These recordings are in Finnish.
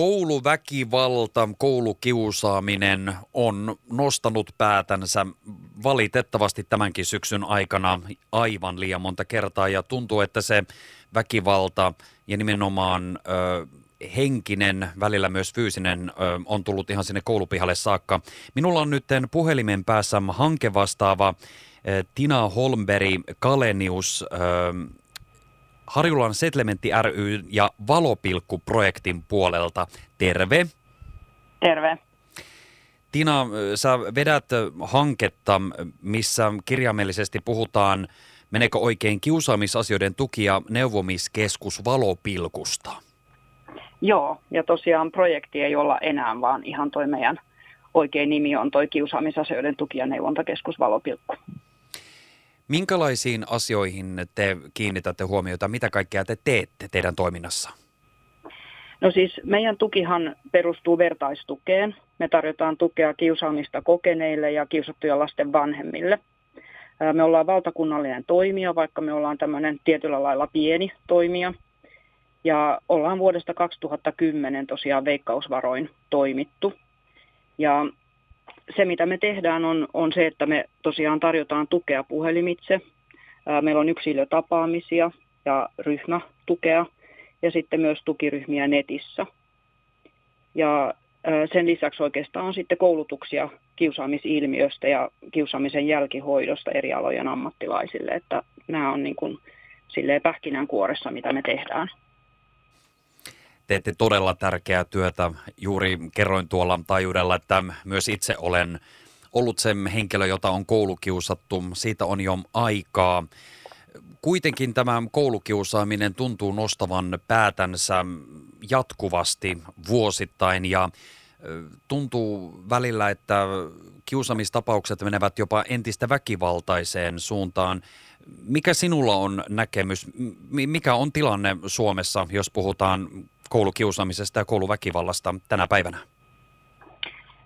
Kouluväkivalta, koulukiusaaminen on nostanut päätänsä valitettavasti tämänkin syksyn aikana aivan liian monta kertaa ja tuntuu, että se väkivalta ja nimenomaan ö, henkinen, välillä myös fyysinen ö, on tullut ihan sinne koulupihalle saakka. Minulla on nyt puhelimen päässä hankevastaava Tina Holmberg Kalenius ö, Harjulan Settlementti ry ja Valopilkku-projektin puolelta. Terve. Terve. Tina, sä vedät hanketta, missä kirjaimellisesti puhutaan, meneekö oikein kiusaamisasioiden tuki- ja neuvomiskeskus Valopilkusta? Joo, ja tosiaan projekti ei olla enää, vaan ihan toi meidän oikein nimi on toi kiusaamisasioiden tuki- ja neuvontakeskus Valopilkku. Minkälaisiin asioihin te kiinnitätte huomiota? Mitä kaikkea te teette teidän toiminnassa? No siis meidän tukihan perustuu vertaistukeen. Me tarjotaan tukea kiusaamista kokeneille ja kiusattuja lasten vanhemmille. Me ollaan valtakunnallinen toimija, vaikka me ollaan tämmöinen tietyllä lailla pieni toimija. Ja ollaan vuodesta 2010 tosiaan veikkausvaroin toimittu. Ja se, mitä me tehdään, on, on se, että me tosiaan tarjotaan tukea puhelimitse. Meillä on yksilötapaamisia ja ryhmätukea ja sitten myös tukiryhmiä netissä. Ja sen lisäksi oikeastaan on sitten koulutuksia kiusaamisilmiöstä ja kiusaamisen jälkihoidosta eri alojen ammattilaisille, että nämä on niin kuin silleen pähkinänkuoressa, mitä me tehdään teette todella tärkeää työtä. Juuri kerroin tuolla taajuudella, että myös itse olen ollut se henkilö, jota on koulukiusattu. Siitä on jo aikaa. Kuitenkin tämä koulukiusaaminen tuntuu nostavan päätänsä jatkuvasti vuosittain ja tuntuu välillä, että kiusaamistapaukset menevät jopa entistä väkivaltaiseen suuntaan. Mikä sinulla on näkemys? Mikä on tilanne Suomessa, jos puhutaan koulukiusaamisesta ja kouluväkivallasta tänä päivänä?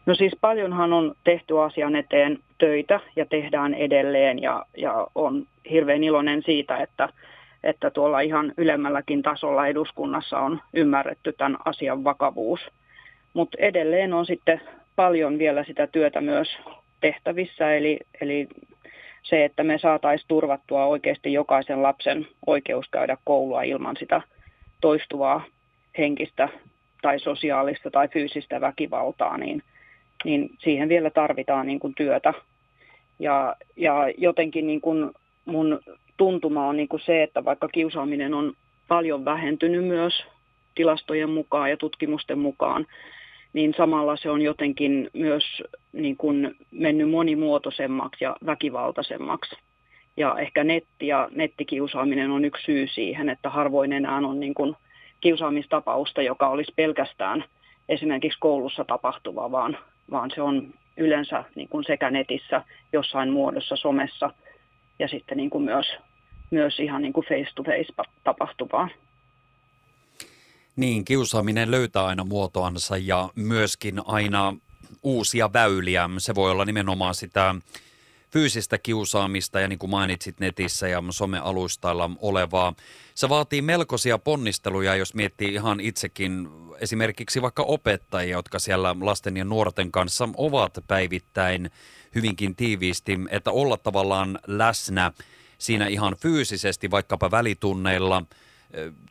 No siis paljonhan on tehty asian eteen töitä ja tehdään edelleen ja, ja on hirveän iloinen siitä, että, että tuolla ihan ylemmälläkin tasolla eduskunnassa on ymmärretty tämän asian vakavuus. Mutta edelleen on sitten paljon vielä sitä työtä myös tehtävissä, eli, eli se, että me saataisiin turvattua oikeasti jokaisen lapsen oikeus käydä koulua ilman sitä toistuvaa henkistä tai sosiaalista tai fyysistä väkivaltaa, niin, niin siihen vielä tarvitaan niin kuin työtä. Ja, ja jotenkin niin kuin mun tuntuma on niin kuin se, että vaikka kiusaaminen on paljon vähentynyt myös tilastojen mukaan ja tutkimusten mukaan, niin samalla se on jotenkin myös niin kuin mennyt monimuotoisemmaksi ja väkivaltaisemmaksi. Ja ehkä netti ja nettikiusaaminen on yksi syy siihen, että harvoin enää on niin kuin kiusaamistapausta, joka olisi pelkästään esimerkiksi koulussa tapahtuva, vaan, vaan se on yleensä niin kuin sekä netissä, jossain muodossa, somessa ja sitten niin kuin myös, myös ihan niin kuin face-to-face tapahtuvaa. Niin, kiusaaminen löytää aina muotoansa ja myöskin aina uusia väyliä. Se voi olla nimenomaan sitä fyysistä kiusaamista ja niin kuin mainitsit netissä ja somealustoilla olevaa. Se vaatii melkoisia ponnisteluja, jos miettii ihan itsekin esimerkiksi vaikka opettajia, jotka siellä lasten ja nuorten kanssa ovat päivittäin hyvinkin tiiviisti, että olla tavallaan läsnä siinä ihan fyysisesti vaikkapa välitunneilla –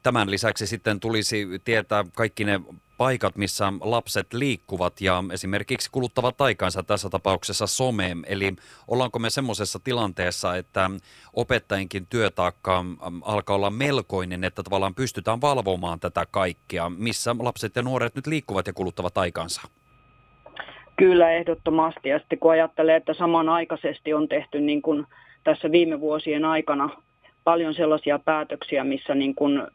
Tämän lisäksi sitten tulisi tietää kaikki ne paikat, missä lapset liikkuvat ja esimerkiksi kuluttavat aikansa tässä tapauksessa someen. Eli ollaanko me semmoisessa tilanteessa, että opettajienkin työtaakka alkaa olla melkoinen, että tavallaan pystytään valvomaan tätä kaikkea, missä lapset ja nuoret nyt liikkuvat ja kuluttavat aikansa? Kyllä, ehdottomasti. Ja sitten kun ajattelee, että samanaikaisesti on tehty niin kuin tässä viime vuosien aikana – paljon sellaisia päätöksiä, missä niin kuin, ö,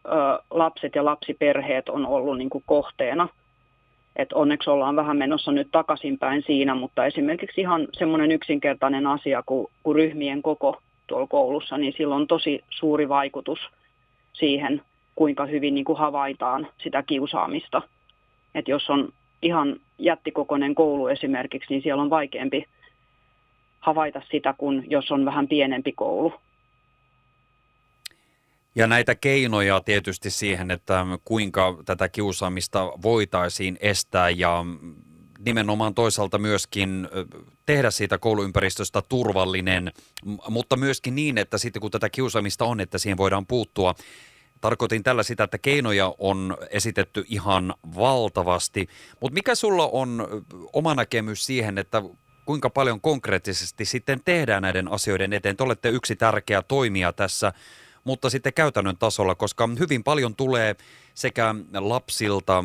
lapset ja lapsiperheet on ollut niin kuin kohteena. Et onneksi ollaan vähän menossa nyt takaisinpäin siinä, mutta esimerkiksi ihan semmoinen yksinkertainen asia kuin, kuin ryhmien koko tuolla koulussa, niin sillä on tosi suuri vaikutus siihen, kuinka hyvin niin kuin havaitaan sitä kiusaamista. Et jos on ihan jättikokoinen koulu esimerkiksi, niin siellä on vaikeampi havaita sitä kuin jos on vähän pienempi koulu. Ja näitä keinoja tietysti siihen, että kuinka tätä kiusaamista voitaisiin estää ja nimenomaan toisaalta myöskin tehdä siitä kouluympäristöstä turvallinen, mutta myöskin niin, että sitten kun tätä kiusaamista on, että siihen voidaan puuttua. Tarkoitin tällä sitä, että keinoja on esitetty ihan valtavasti, mutta mikä sulla on oma näkemys siihen, että kuinka paljon konkreettisesti sitten tehdään näiden asioiden eteen? Te olette yksi tärkeä toimija tässä mutta sitten käytännön tasolla, koska hyvin paljon tulee sekä lapsilta,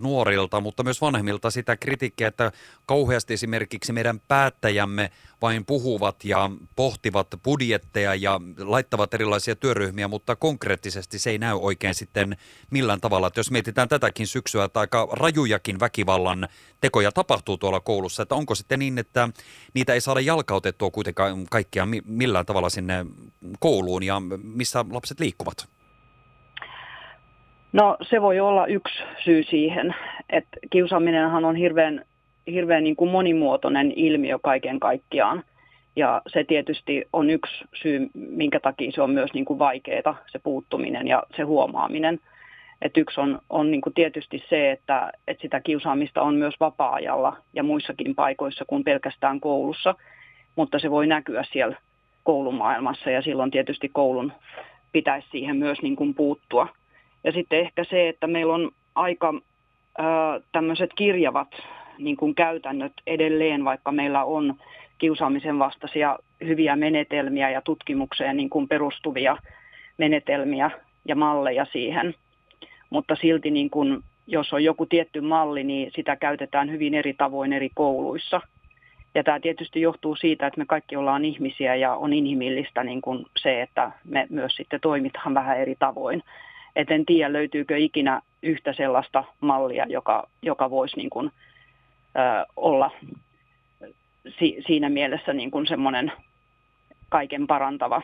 nuorilta, mutta myös vanhemmilta sitä kritiikkiä, että kauheasti esimerkiksi meidän päättäjämme vain puhuvat ja pohtivat budjetteja ja laittavat erilaisia työryhmiä, mutta konkreettisesti se ei näy oikein sitten millään tavalla. Että jos mietitään tätäkin syksyä, että aika rajujakin väkivallan tekoja tapahtuu tuolla koulussa, että onko sitten niin, että niitä ei saada jalkautettua kuitenkaan kaikkia millään tavalla sinne kouluun ja missä lapset liikkuvat? No se voi olla yksi syy siihen, että kiusaaminenhan on hirveän, hirveän niin kuin monimuotoinen ilmiö kaiken kaikkiaan. Ja se tietysti on yksi syy, minkä takia se on myös niin kuin vaikeaa, se puuttuminen ja se huomaaminen. Et yksi on, on niin kuin tietysti se, että, että sitä kiusaamista on myös vapaa-ajalla ja muissakin paikoissa kuin pelkästään koulussa, mutta se voi näkyä siellä koulumaailmassa ja silloin tietysti koulun pitäisi siihen myös niin kuin puuttua. Ja sitten ehkä se, että meillä on aika tämmöiset kirjavat niin kuin käytännöt edelleen, vaikka meillä on kiusaamisen vastaisia hyviä menetelmiä ja tutkimukseen niin kuin perustuvia menetelmiä ja malleja siihen. Mutta silti niin kuin, jos on joku tietty malli, niin sitä käytetään hyvin eri tavoin eri kouluissa. Ja tämä tietysti johtuu siitä, että me kaikki ollaan ihmisiä ja on inhimillistä niin kuin se, että me myös sitten toimitaan vähän eri tavoin. Et en tiedä, löytyykö ikinä yhtä sellaista mallia, joka, joka voisi niin kuin, ö, olla si, siinä mielessä niin kuin semmoinen kaiken parantava.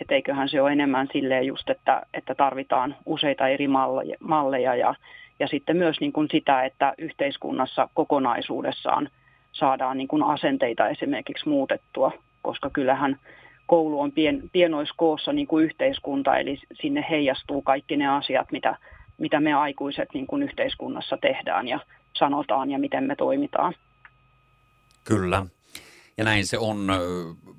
Et eiköhän se ole enemmän silleen just, että, että tarvitaan useita eri malleja, malleja ja, ja sitten myös niin kuin sitä, että yhteiskunnassa kokonaisuudessaan saadaan niin kuin asenteita esimerkiksi muutettua, koska kyllähän koulu on pien, pienoiskoossa niin kuin yhteiskunta, eli sinne heijastuu kaikki ne asiat, mitä, mitä me aikuiset niin kuin yhteiskunnassa tehdään ja sanotaan ja miten me toimitaan. Kyllä. Ja näin se on.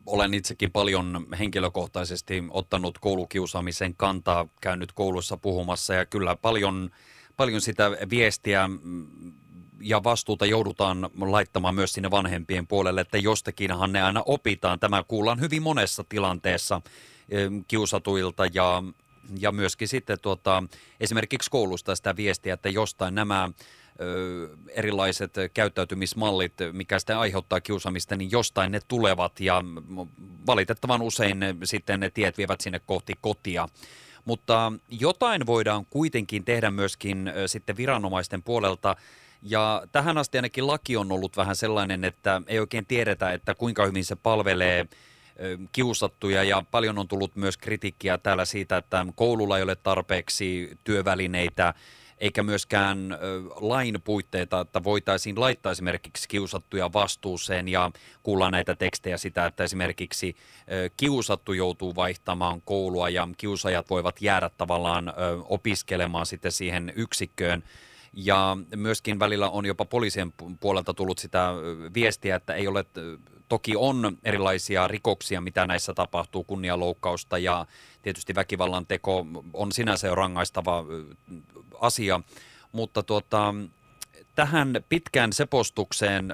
Olen itsekin paljon henkilökohtaisesti ottanut koulukiusaamisen kantaa, käynyt koulussa puhumassa ja kyllä paljon, paljon sitä viestiä ja vastuuta joudutaan laittamaan myös sinne vanhempien puolelle, että jostakinhan ne aina opitaan. Tämä kuullaan hyvin monessa tilanteessa kiusatuilta ja, ja myöskin sitten tuota, esimerkiksi koulusta sitä viestiä, että jostain nämä erilaiset käyttäytymismallit, mikä sitten aiheuttaa kiusaamista, niin jostain ne tulevat ja valitettavan usein ne, sitten ne tiet vievät sinne kohti kotia. Mutta jotain voidaan kuitenkin tehdä myöskin sitten viranomaisten puolelta ja tähän asti ainakin laki on ollut vähän sellainen, että ei oikein tiedetä, että kuinka hyvin se palvelee kiusattuja. Ja paljon on tullut myös kritiikkiä täällä siitä, että koululla ei ole tarpeeksi työvälineitä eikä myöskään lain puitteita, että voitaisiin laittaa esimerkiksi kiusattuja vastuuseen. Ja kuulla näitä tekstejä sitä, että esimerkiksi kiusattu joutuu vaihtamaan koulua ja kiusajat voivat jäädä tavallaan opiskelemaan sitten siihen yksikköön ja myöskin välillä on jopa poliisien puolelta tullut sitä viestiä, että ei ole, toki on erilaisia rikoksia, mitä näissä tapahtuu, kunnianloukkausta ja tietysti väkivallan teko on sinänsä jo rangaistava asia, mutta tuota, tähän pitkään sepostukseen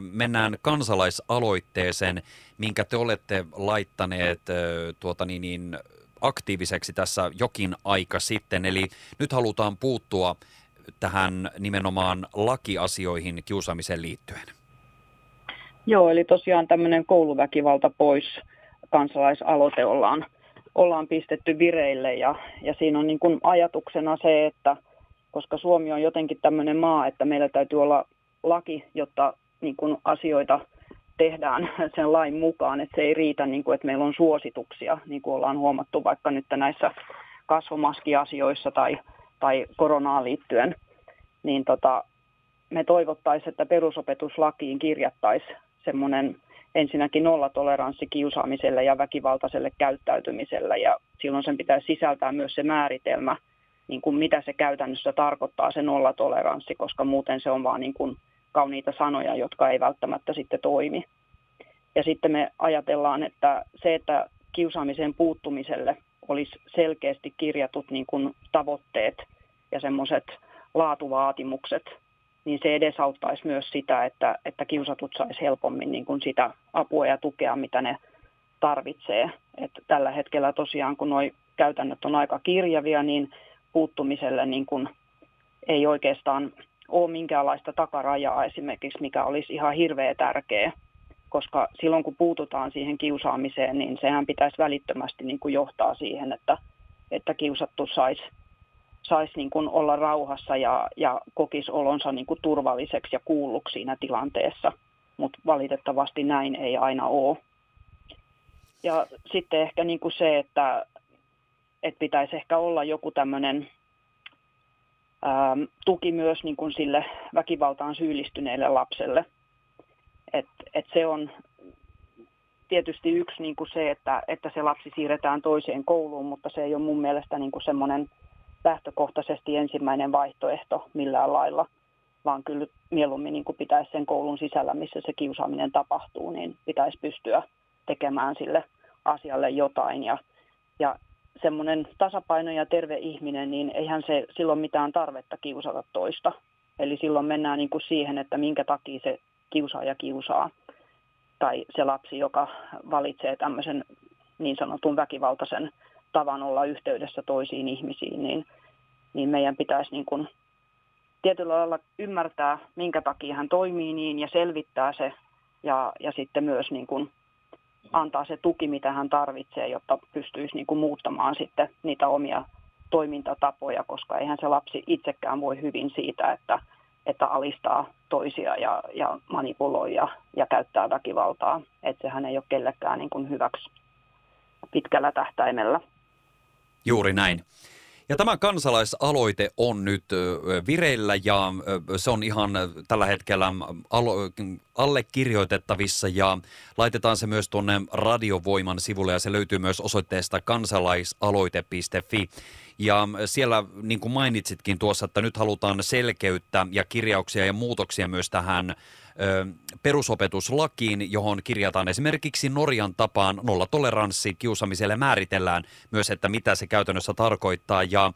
mennään kansalaisaloitteeseen, minkä te olette laittaneet tuota niin, niin, aktiiviseksi tässä jokin aika sitten. Eli nyt halutaan puuttua tähän nimenomaan lakiasioihin kiusaamiseen liittyen. Joo, eli tosiaan tämmöinen kouluväkivalta pois kansalaisaloite ollaan, ollaan pistetty vireille ja, ja siinä on niin kuin ajatuksena se, että koska Suomi on jotenkin tämmöinen maa, että meillä täytyy olla laki, jotta niin kuin asioita tehdään sen lain mukaan, että se ei riitä, niin kuin, että meillä on suosituksia, niin kuin ollaan huomattu vaikka nyt näissä kasvomaskiasioissa tai, tai koronaan liittyen, niin tota, me toivottaisiin, että perusopetuslakiin kirjattaisiin semmoinen ensinnäkin nollatoleranssi kiusaamiselle ja väkivaltaiselle käyttäytymiselle ja silloin sen pitäisi sisältää myös se määritelmä, niin kuin mitä se käytännössä tarkoittaa se nollatoleranssi, koska muuten se on vaan niin kuin kauniita sanoja, jotka ei välttämättä sitten toimi. Ja sitten me ajatellaan, että se, että kiusaamiseen puuttumiselle olisi selkeästi kirjatut niin kuin tavoitteet ja semmoiset laatuvaatimukset, niin se edesauttaisi myös sitä, että, että kiusatut saisi helpommin niin kuin sitä apua ja tukea, mitä ne tarvitsee. että tällä hetkellä tosiaan, kun nuo käytännöt on aika kirjavia, niin puuttumiselle niin kuin ei oikeastaan ole minkäänlaista takarajaa esimerkiksi, mikä olisi ihan hirveä tärkeä, koska silloin kun puututaan siihen kiusaamiseen, niin sehän pitäisi välittömästi niin kuin johtaa siihen, että, että kiusattu saisi sais niin olla rauhassa ja, ja kokisi olonsa niin kuin turvalliseksi ja kuulluksi siinä tilanteessa. Mutta valitettavasti näin ei aina ole. Ja sitten ehkä niin kuin se, että, että pitäisi ehkä olla joku tämmöinen tuki myös niin kuin sille väkivaltaan syyllistyneelle lapselle. Et, et se on tietysti yksi niin kuin se, että, että se lapsi siirretään toiseen kouluun, mutta se ei ole mun mielestä niin kuin semmoinen lähtökohtaisesti ensimmäinen vaihtoehto millään lailla, vaan kyllä mieluummin niin kuin pitäisi sen koulun sisällä, missä se kiusaaminen tapahtuu, niin pitäisi pystyä tekemään sille asialle jotain. Ja, ja semmoinen tasapaino ja terve ihminen, niin eihän se silloin mitään tarvetta kiusata toista. Eli silloin mennään niin kuin siihen, että minkä takia se kiusaaja kiusaa. Tai se lapsi, joka valitsee tämmöisen niin sanotun väkivaltaisen tavan olla yhteydessä toisiin ihmisiin, niin, niin meidän pitäisi niin kuin tietyllä lailla ymmärtää, minkä takia hän toimii niin ja selvittää se ja, ja sitten myös niin kuin antaa se tuki, mitä hän tarvitsee, jotta pystyisi niin kuin muuttamaan sitten niitä omia toimintatapoja, koska eihän se lapsi itsekään voi hyvin siitä, että, että alistaa toisia ja, ja manipuloi ja, ja käyttää väkivaltaa. Että sehän ei ole kellekään niin kuin hyväksi pitkällä tähtäimellä. Juuri näin. Ja tämä kansalaisaloite on nyt vireillä ja se on ihan tällä hetkellä allekirjoitettavissa ja laitetaan se myös tuonne Radiovoiman sivulle ja se löytyy myös osoitteesta kansalaisaloite.fi. Ja siellä, niin kuin mainitsitkin tuossa, että nyt halutaan selkeyttä ja kirjauksia ja muutoksia myös tähän perusopetuslakiin, johon kirjataan esimerkiksi Norjan tapaan nollatoleranssi kiusaamiselle määritellään myös, että mitä se käytännössä tarkoittaa. Ja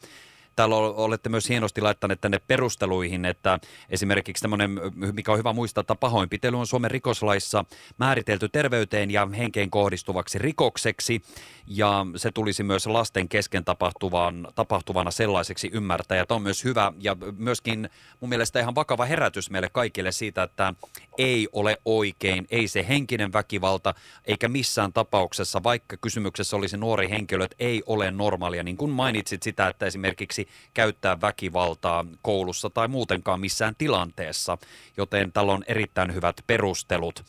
täällä olette myös hienosti laittaneet tänne perusteluihin, että esimerkiksi tämmöinen, mikä on hyvä muistaa, että pahoinpitely on Suomen rikoslaissa määritelty terveyteen ja henkeen kohdistuvaksi rikokseksi, ja se tulisi myös lasten kesken tapahtuvan, tapahtuvana sellaiseksi ymmärtää, ja tämä on myös hyvä, ja myöskin mun mielestä ihan vakava herätys meille kaikille siitä, että ei ole oikein, ei se henkinen väkivalta, eikä missään tapauksessa, vaikka kysymyksessä olisi nuori henkilö, että ei ole normaalia, niin kuin mainitsit sitä, että esimerkiksi käyttää väkivaltaa koulussa tai muutenkaan missään tilanteessa, joten tällä on erittäin hyvät perustelut.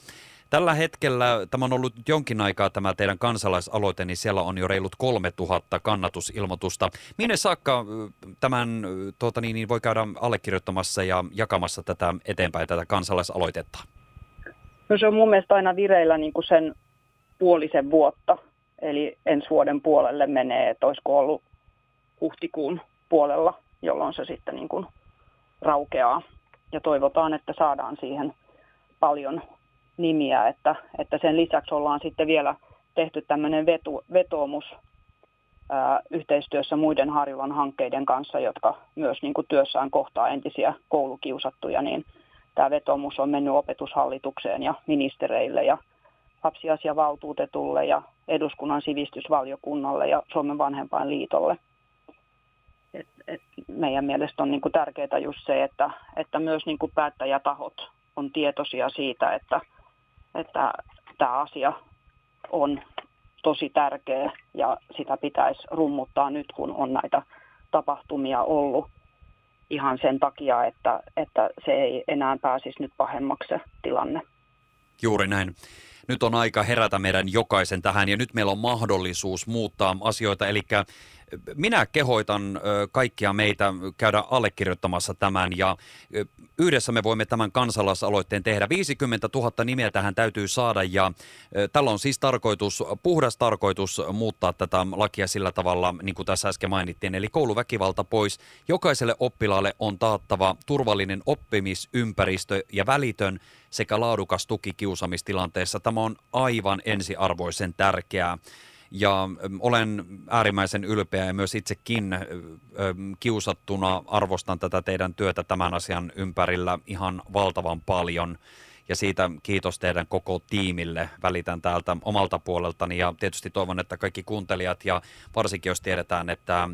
Tällä hetkellä, tämä on ollut jonkin aikaa tämä teidän kansalaisaloite, niin siellä on jo reilut 3000 kannatusilmoitusta. Minne saakka tämän tuota niin, niin voi käydä allekirjoittamassa ja jakamassa tätä eteenpäin, tätä kansalaisaloitetta? No se on mun mielestä aina vireillä niin kuin sen puolisen vuotta, eli ensi vuoden puolelle menee, että olisiko ollut huhtikuun puolella, jolloin se sitten niin kuin raukeaa. Ja toivotaan, että saadaan siihen paljon nimiä, että, että sen lisäksi ollaan sitten vielä tehty tämmöinen vetu, vetoomus ää, yhteistyössä muiden Harjulan hankkeiden kanssa, jotka myös niin kuin työssään kohtaa entisiä koulukiusattuja, niin tämä vetoomus on mennyt opetushallitukseen ja ministereille ja lapsiasiavaltuutetulle ja eduskunnan sivistysvaliokunnalle ja Suomen vanhempainliitolle et, et meidän mielestä on niin kuin tärkeää just se, että, että myös niin kuin päättäjätahot on tietoisia siitä, että, että tämä asia on tosi tärkeä ja sitä pitäisi rummuttaa nyt, kun on näitä tapahtumia ollut ihan sen takia, että, että se ei enää pääsisi nyt pahemmaksi se tilanne. Juuri näin nyt on aika herätä meidän jokaisen tähän ja nyt meillä on mahdollisuus muuttaa asioita. Eli minä kehoitan kaikkia meitä käydä allekirjoittamassa tämän ja yhdessä me voimme tämän kansalaisaloitteen tehdä. 50 000 nimeä tähän täytyy saada ja tällä on siis tarkoitus, puhdas tarkoitus muuttaa tätä lakia sillä tavalla, niin kuin tässä äsken mainittiin, eli kouluväkivalta pois. Jokaiselle oppilaalle on taattava turvallinen oppimisympäristö ja välitön sekä laadukas tuki kiusaamistilanteessa. Tämä on aivan ensiarvoisen tärkeää. Ja olen äärimmäisen ylpeä ja myös itsekin kiusattuna arvostan tätä teidän työtä tämän asian ympärillä ihan valtavan paljon. Ja siitä kiitos teidän koko tiimille. Välitän täältä omalta puoleltani ja tietysti toivon, että kaikki kuuntelijat ja varsinkin jos tiedetään, että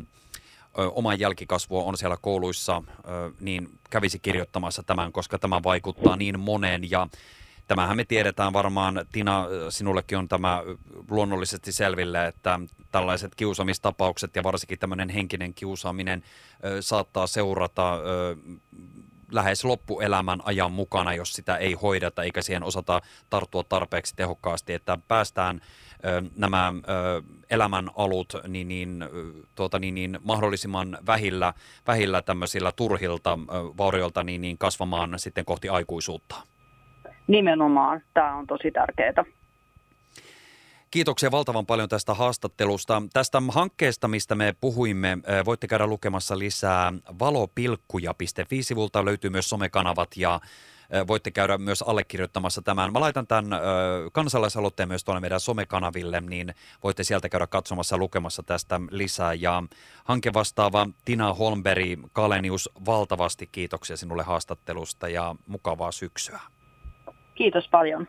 oma jälkikasvua on siellä kouluissa, niin kävisi kirjoittamassa tämän, koska tämä vaikuttaa niin moneen ja Tämähän me tiedetään varmaan, Tina, sinullekin on tämä luonnollisesti selville, että tällaiset kiusamistapaukset ja varsinkin tämmöinen henkinen kiusaaminen saattaa seurata lähes loppuelämän ajan mukana, jos sitä ei hoideta eikä siihen osata tarttua tarpeeksi tehokkaasti, että päästään nämä elämän alut niin, niin, tuota, niin, niin mahdollisimman vähillä, vähillä tämmöisillä turhilta vaurioilta niin, niin kasvamaan sitten kohti aikuisuutta. Nimenomaan, tämä on tosi tärkeää. Kiitoksia valtavan paljon tästä haastattelusta. Tästä hankkeesta, mistä me puhuimme, voitte käydä lukemassa lisää valopilkkuja.fi-sivulta. Löytyy myös somekanavat ja voitte käydä myös allekirjoittamassa tämän. Mä laitan tämän kansalaisaloitteen myös tuonne meidän somekanaville, niin voitte sieltä käydä katsomassa lukemassa tästä lisää. Ja hanke vastaava Tina Holmberg, Kalenius, valtavasti kiitoksia sinulle haastattelusta ja mukavaa syksyä. Kiitos paljon.